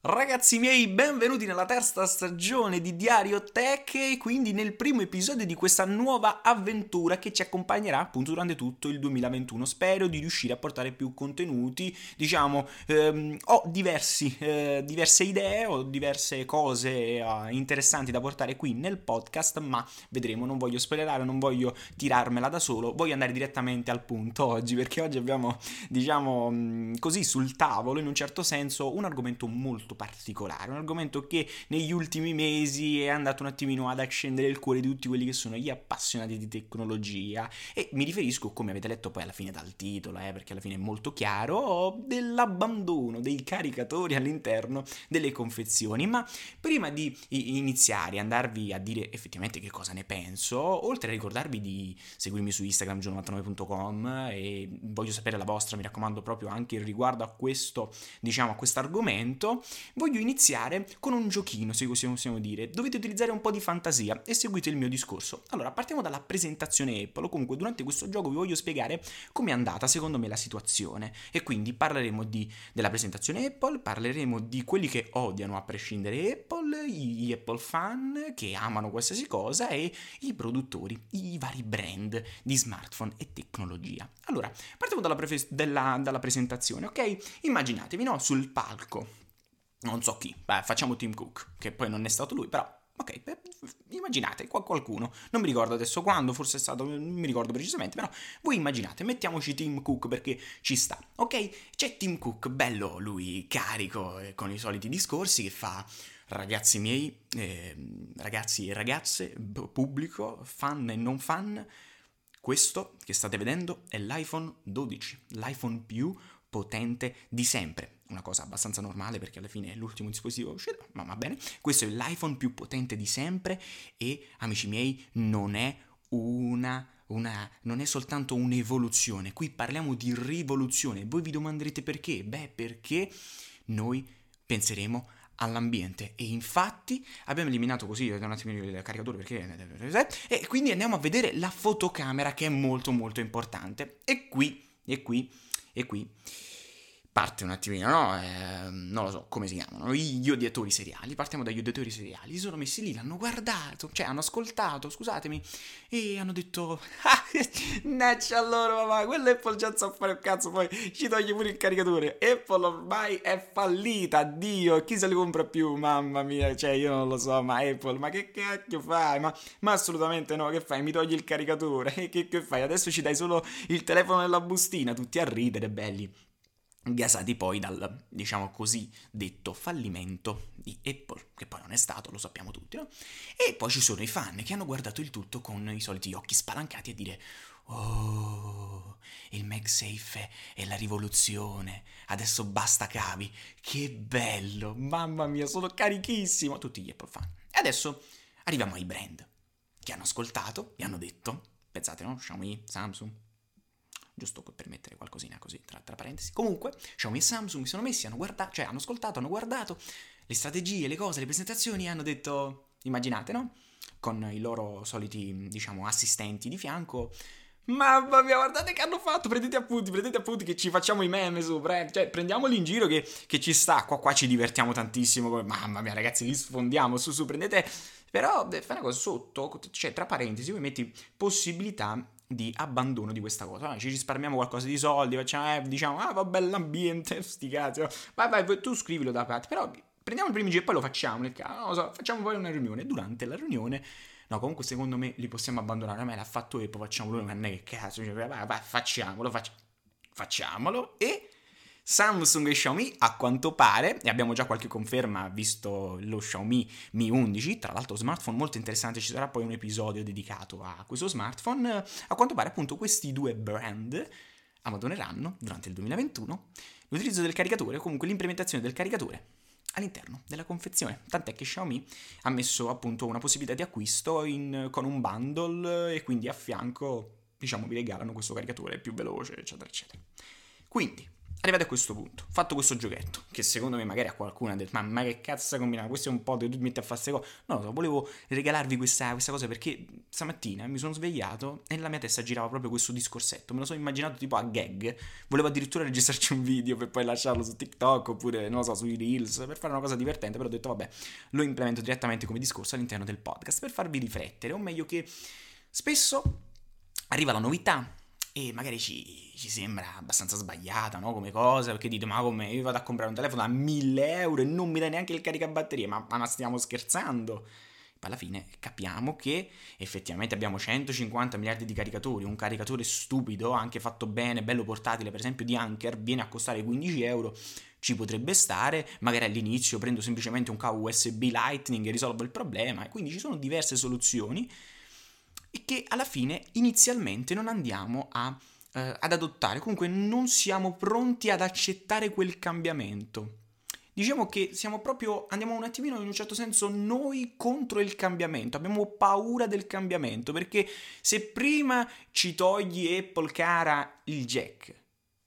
Ragazzi miei, benvenuti nella terza stagione di Diario Tech e quindi nel primo episodio di questa nuova avventura che ci accompagnerà appunto durante tutto il 2021. Spero di riuscire a portare più contenuti, diciamo, ehm, ho diversi, eh, diverse idee, ho diverse cose eh, interessanti da portare qui nel podcast, ma vedremo, non voglio spoilerare, non voglio tirarmela da solo, voglio andare direttamente al punto oggi perché oggi abbiamo, diciamo, mm, così sul tavolo in un certo senso un argomento molto molto particolare, un argomento che negli ultimi mesi è andato un attimino ad accendere il cuore di tutti quelli che sono gli appassionati di tecnologia e mi riferisco, come avete letto poi alla fine dal titolo, eh, perché alla fine è molto chiaro, dell'abbandono dei caricatori all'interno delle confezioni. Ma prima di iniziare a andarvi a dire effettivamente che cosa ne penso, oltre a ricordarvi di seguirmi su Instagram giorno99.com e voglio sapere la vostra, mi raccomando proprio anche riguardo a questo, diciamo, a questo argomento, Voglio iniziare con un giochino, se così possiamo dire. Dovete utilizzare un po' di fantasia e seguite il mio discorso. Allora, partiamo dalla presentazione Apple, comunque durante questo gioco vi voglio spiegare come è andata secondo me la situazione. E quindi parleremo di, della presentazione Apple, parleremo di quelli che odiano a prescindere Apple, gli Apple fan che amano qualsiasi cosa e i produttori, i vari brand di smartphone e tecnologia. Allora, partiamo dalla, pre- della, dalla presentazione, ok? Immaginatevi, no? Sul palco non so chi, beh, facciamo Tim Cook, che poi non è stato lui, però ok, beh, immaginate qualcuno, non mi ricordo adesso quando, forse è stato, non mi ricordo precisamente, però voi immaginate, mettiamoci Tim Cook perché ci sta, ok? C'è Tim Cook, bello lui, carico, eh, con i soliti discorsi che fa ragazzi miei, eh, ragazzi e ragazze, pubblico, fan e non fan, questo che state vedendo è l'iPhone 12, l'iPhone più potente di sempre una cosa abbastanza normale perché alla fine è l'ultimo dispositivo uscito, ma va bene. Questo è l'iPhone più potente di sempre e, amici miei, non è una una, non è soltanto un'evoluzione, qui parliamo di rivoluzione. Voi vi domanderete perché? Beh, perché noi penseremo all'ambiente e infatti abbiamo eliminato così un attimo il caricatore perché e quindi andiamo a vedere la fotocamera che è molto molto importante e qui e qui e qui parte un attimino, no? Eh, non lo so come si chiamano, gli odiatori seriali. Partiamo dagli odiatori seriali. Si sono messi lì, l'hanno guardato, cioè hanno ascoltato, scusatemi, e hanno detto: Ah, neccia loro, mamma, quello Apple già sa fare un cazzo, poi ci toglie pure il caricatore. Apple ormai è fallita, Dio, chi se li compra più? Mamma mia, cioè io non lo so, ma Apple, ma che cacchio fai? Ma, ma assolutamente no, che fai? Mi togli il caricatore? Che, che fai? Adesso ci dai solo il telefono nella bustina, tutti a ridere, belli gasati poi dal, diciamo così, detto fallimento di Apple, che poi non è stato, lo sappiamo tutti, no? E poi ci sono i fan che hanno guardato il tutto con i soliti occhi spalancati a dire Oh, il MagSafe è la rivoluzione, adesso basta cavi, che bello, mamma mia, sono carichissimo, tutti gli Apple fan. E adesso arriviamo ai brand, che hanno ascoltato e hanno detto, pensate no, Xiaomi, Samsung, giusto per mettere qualcosina così tra, tra parentesi. Comunque, Xiaomi e Samsung si sono messi, hanno guardato, cioè hanno ascoltato, hanno guardato le strategie, le cose, le presentazioni hanno detto, immaginate, no? Con i loro soliti, diciamo, assistenti di fianco. Mamma mia, guardate che hanno fatto, prendete appunti, prendete appunti che ci facciamo i meme sopra, eh. cioè prendiamoli in giro che, che ci sta, qua, qua ci divertiamo tantissimo, mamma mia ragazzi, li sfondiamo, su su, prendete, però fai una cosa sotto, cioè tra parentesi, poi metti possibilità di abbandono di questa cosa. Ci risparmiamo qualcosa di soldi, facciamo, eh, diciamo, ah, vabbè, l'ambiente, sti cazzi. Vai, vai, tu scrivilo da parte. Però prendiamo i primi giri e poi lo facciamo nel caso. Non lo so, facciamo poi una riunione. Durante la riunione, no, comunque secondo me li possiamo abbandonare. A me l'ha fatto Apple, facciamolo. Ma non è che cazzo, cioè, vai, vai, facciamolo, facciamolo. Facciamolo e Samsung e Xiaomi a quanto pare, e abbiamo già qualche conferma visto lo Xiaomi Mi 11, tra l'altro smartphone molto interessante, ci sarà poi un episodio dedicato a questo smartphone, a quanto pare appunto questi due brand abbandoneranno durante il 2021 l'utilizzo del caricatore o comunque l'implementazione del caricatore all'interno della confezione. Tant'è che Xiaomi ha messo appunto una possibilità di acquisto in, con un bundle e quindi a fianco, diciamo, vi regalano questo caricatore più veloce, eccetera, eccetera. Quindi, arrivati a questo punto, fatto questo giochetto, che secondo me magari a qualcuno ha detto, ma, ma che cazzo stai combinando? Questo è un po' ti metti a fare queste cose. No, no, volevo regalarvi questa, questa, cosa perché stamattina mi sono svegliato e nella mia testa girava proprio questo discorsetto. Me lo sono immaginato tipo a gag. Volevo addirittura registrarci un video per poi lasciarlo su TikTok oppure, non lo so, sui Reels, per fare una cosa divertente. Però ho detto, vabbè, lo implemento direttamente come discorso all'interno del podcast per farvi riflettere. O meglio che spesso arriva la novità e magari ci, ci, sembra abbastanza sbagliata no? come cosa, perché dite ma come io vado a comprare un telefono a 1000 euro e non mi dai neanche il caricabatterie, ma, ma stiamo scherzando? alla fine capiamo che effettivamente abbiamo 150 miliardi di caricatori, un caricatore stupido, anche fatto bene, bello portatile, per esempio di Anker, viene a costare 15 euro, ci potrebbe stare, magari all'inizio prendo semplicemente un cavo USB Lightning e risolvo il problema, e quindi ci sono diverse soluzioni e che alla fine inizialmente non andiamo a, eh, ad adottare, comunque non siamo pronti ad accettare quel cambiamento. Diciamo che siamo proprio, andiamo un attimino in un certo senso noi contro il cambiamento, abbiamo paura del cambiamento, perché se prima ci togli Apple cara il jack,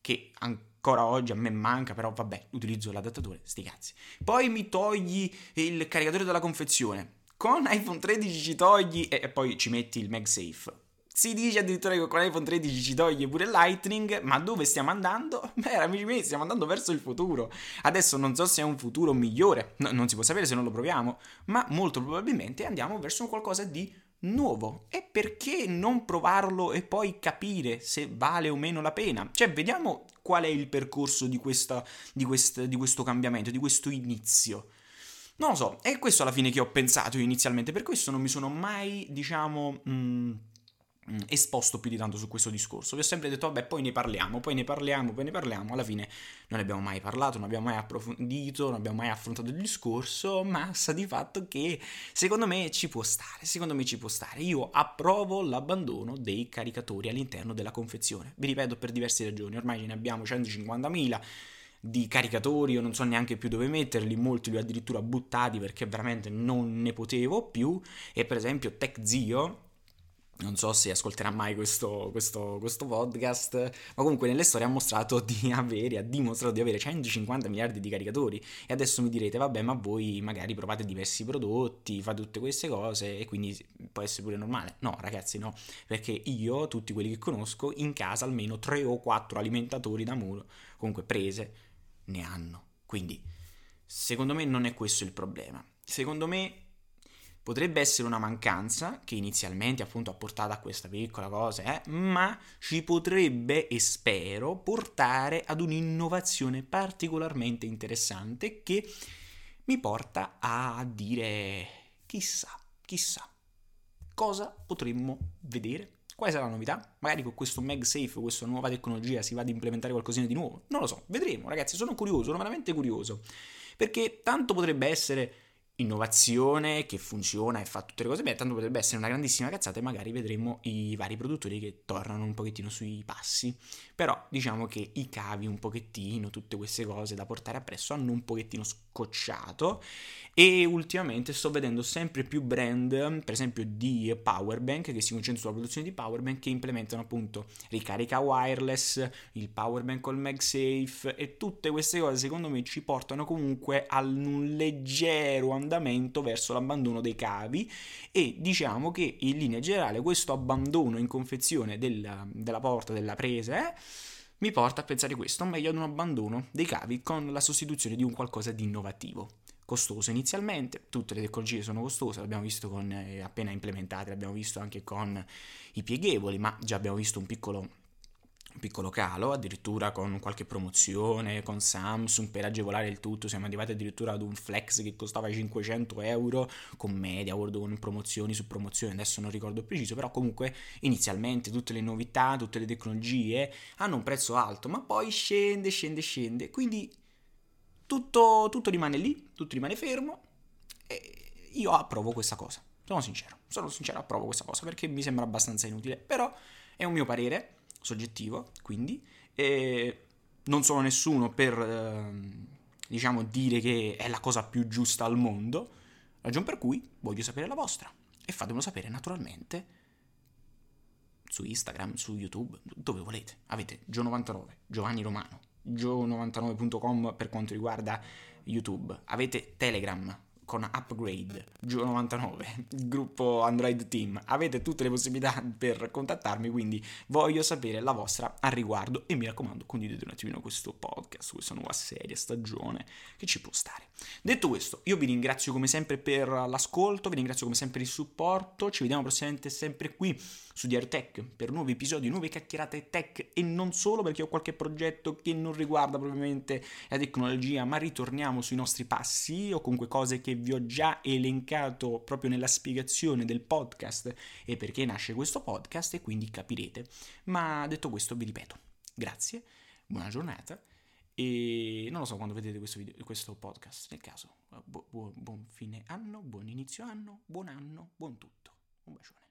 che ancora oggi a me manca, però vabbè, utilizzo l'adattatore, sti cazzi. Poi mi togli il caricatore della confezione, con iPhone 13 ci togli e poi ci metti il MagSafe. Si dice addirittura che con iPhone 13 ci toglie pure Lightning, ma dove stiamo andando? Beh, amici miei, stiamo andando verso il futuro. Adesso non so se è un futuro migliore, no, non si può sapere se non lo proviamo, ma molto probabilmente andiamo verso qualcosa di nuovo. E perché non provarlo e poi capire se vale o meno la pena? Cioè, vediamo qual è il percorso di, questa, di, quest, di questo cambiamento, di questo inizio. Non lo so, è questo alla fine che ho pensato inizialmente, per questo non mi sono mai, diciamo... Mh, mm, mm, esposto più di tanto su questo discorso. Vi ho sempre detto, vabbè, poi ne parliamo, poi ne parliamo, poi ne parliamo. Alla fine non abbiamo mai parlato, non abbiamo mai approfondito, non abbiamo mai affrontato il discorso, ma sta di fatto che secondo me ci può stare, secondo me ci può stare. Io approvo l'abbandono dei caricatori all'interno della confezione. Vi ripeto per diverse ragioni, ormai ce ne abbiamo 150.000 di caricatori, io non so neanche più dove metterli, molti li ho addirittura buttati perché veramente non ne potevo più. E per esempio TechZio, non so se ascolterà mai questo, questo, questo, podcast, ma comunque nelle storie ha mostrato di avere, ha dimostrato di avere 150 miliardi di caricatori. E adesso mi direte, vabbè, ma voi magari provate diversi prodotti, fate tutte queste cose e quindi può essere pure normale. No, ragazzi, no, perché io, tutti quelli che conosco, in casa almeno 3 o 4 alimentatori da muro, comunque prese, ne hanno. Quindi, secondo me non è questo il problema. Secondo me potrebbe essere una mancanza che inizialmente appunto ha portato a questa piccola cosa, eh, ma ci potrebbe, e spero, portare ad un'innovazione particolarmente interessante che mi porta a dire chissà, chissà, cosa potremmo vedere quale sarà la novità? Magari con questo MagSafe, questa nuova tecnologia, si va ad implementare qualcosina di nuovo? Non lo so, vedremo ragazzi, sono curioso, sono veramente curioso. Perché tanto potrebbe essere innovazione che funziona e fa tutte le cose bene, tanto potrebbe essere una grandissima cazzata e magari vedremo i vari produttori che tornano un pochettino sui passi. Però diciamo che i cavi un pochettino, tutte queste cose da portare appresso hanno un pochettino scocciato e ultimamente sto vedendo sempre più brand, per esempio di powerbank che si concentrano sulla produzione di powerbank che implementano appunto ricarica wireless, il powerbank col MagSafe e tutte queste cose secondo me ci portano comunque a un leggero andamento verso l'abbandono dei cavi e diciamo che in linea generale questo abbandono in confezione della, della porta, della presa, eh, mi porta a pensare questo, o meglio ad un abbandono dei cavi con la sostituzione di un qualcosa di innovativo. Costoso inizialmente, tutte le tecnologie sono costose, l'abbiamo visto con eh, appena implementate, l'abbiamo visto anche con i pieghevoli, ma già abbiamo visto un piccolo un piccolo calo, addirittura con qualche promozione, con Samsung per agevolare il tutto, siamo arrivati addirittura ad un flex che costava 500 euro, con media, world con promozioni su promozioni, adesso non ricordo preciso, però comunque inizialmente tutte le novità, tutte le tecnologie hanno un prezzo alto, ma poi scende, scende, scende, quindi tutto, tutto rimane lì, tutto rimane fermo e io approvo questa cosa, sono sincero, sono sincero, approvo questa cosa perché mi sembra abbastanza inutile, però è un mio parere soggettivo, quindi, e non sono nessuno per, eh, diciamo, dire che è la cosa più giusta al mondo, ragion per cui voglio sapere la vostra. E fatemelo sapere naturalmente su Instagram, su YouTube, dove volete. Avete Gio99, Giovanni Romano, gio99.com per quanto riguarda YouTube, avete Telegram con Upgrade, Gio99, il gruppo Android Team. Avete tutte le possibilità per contattarmi, quindi voglio sapere la vostra al riguardo e mi raccomando condividete un attimino questo podcast, questa nuova serie, stagione che ci può stare. Detto questo, io vi ringrazio come sempre per l'ascolto, vi ringrazio come sempre per il supporto, ci vediamo prossimamente sempre qui su Diario Tech per nuovi episodi, nuove chiacchierate tech e non solo perché ho qualche progetto che non riguarda probabilmente la tecnologia, ma ritorniamo sui nostri passi o comunque cose che vi ho già elencato proprio nella spiegazione del podcast e perché nasce questo podcast e quindi capirete. Ma detto questo vi ripeto, grazie, buona giornata e non lo so quando vedete questo, video, questo podcast, nel caso, bu- bu- buon fine anno, buon inizio anno, buon anno, buon tutto. Un bacione.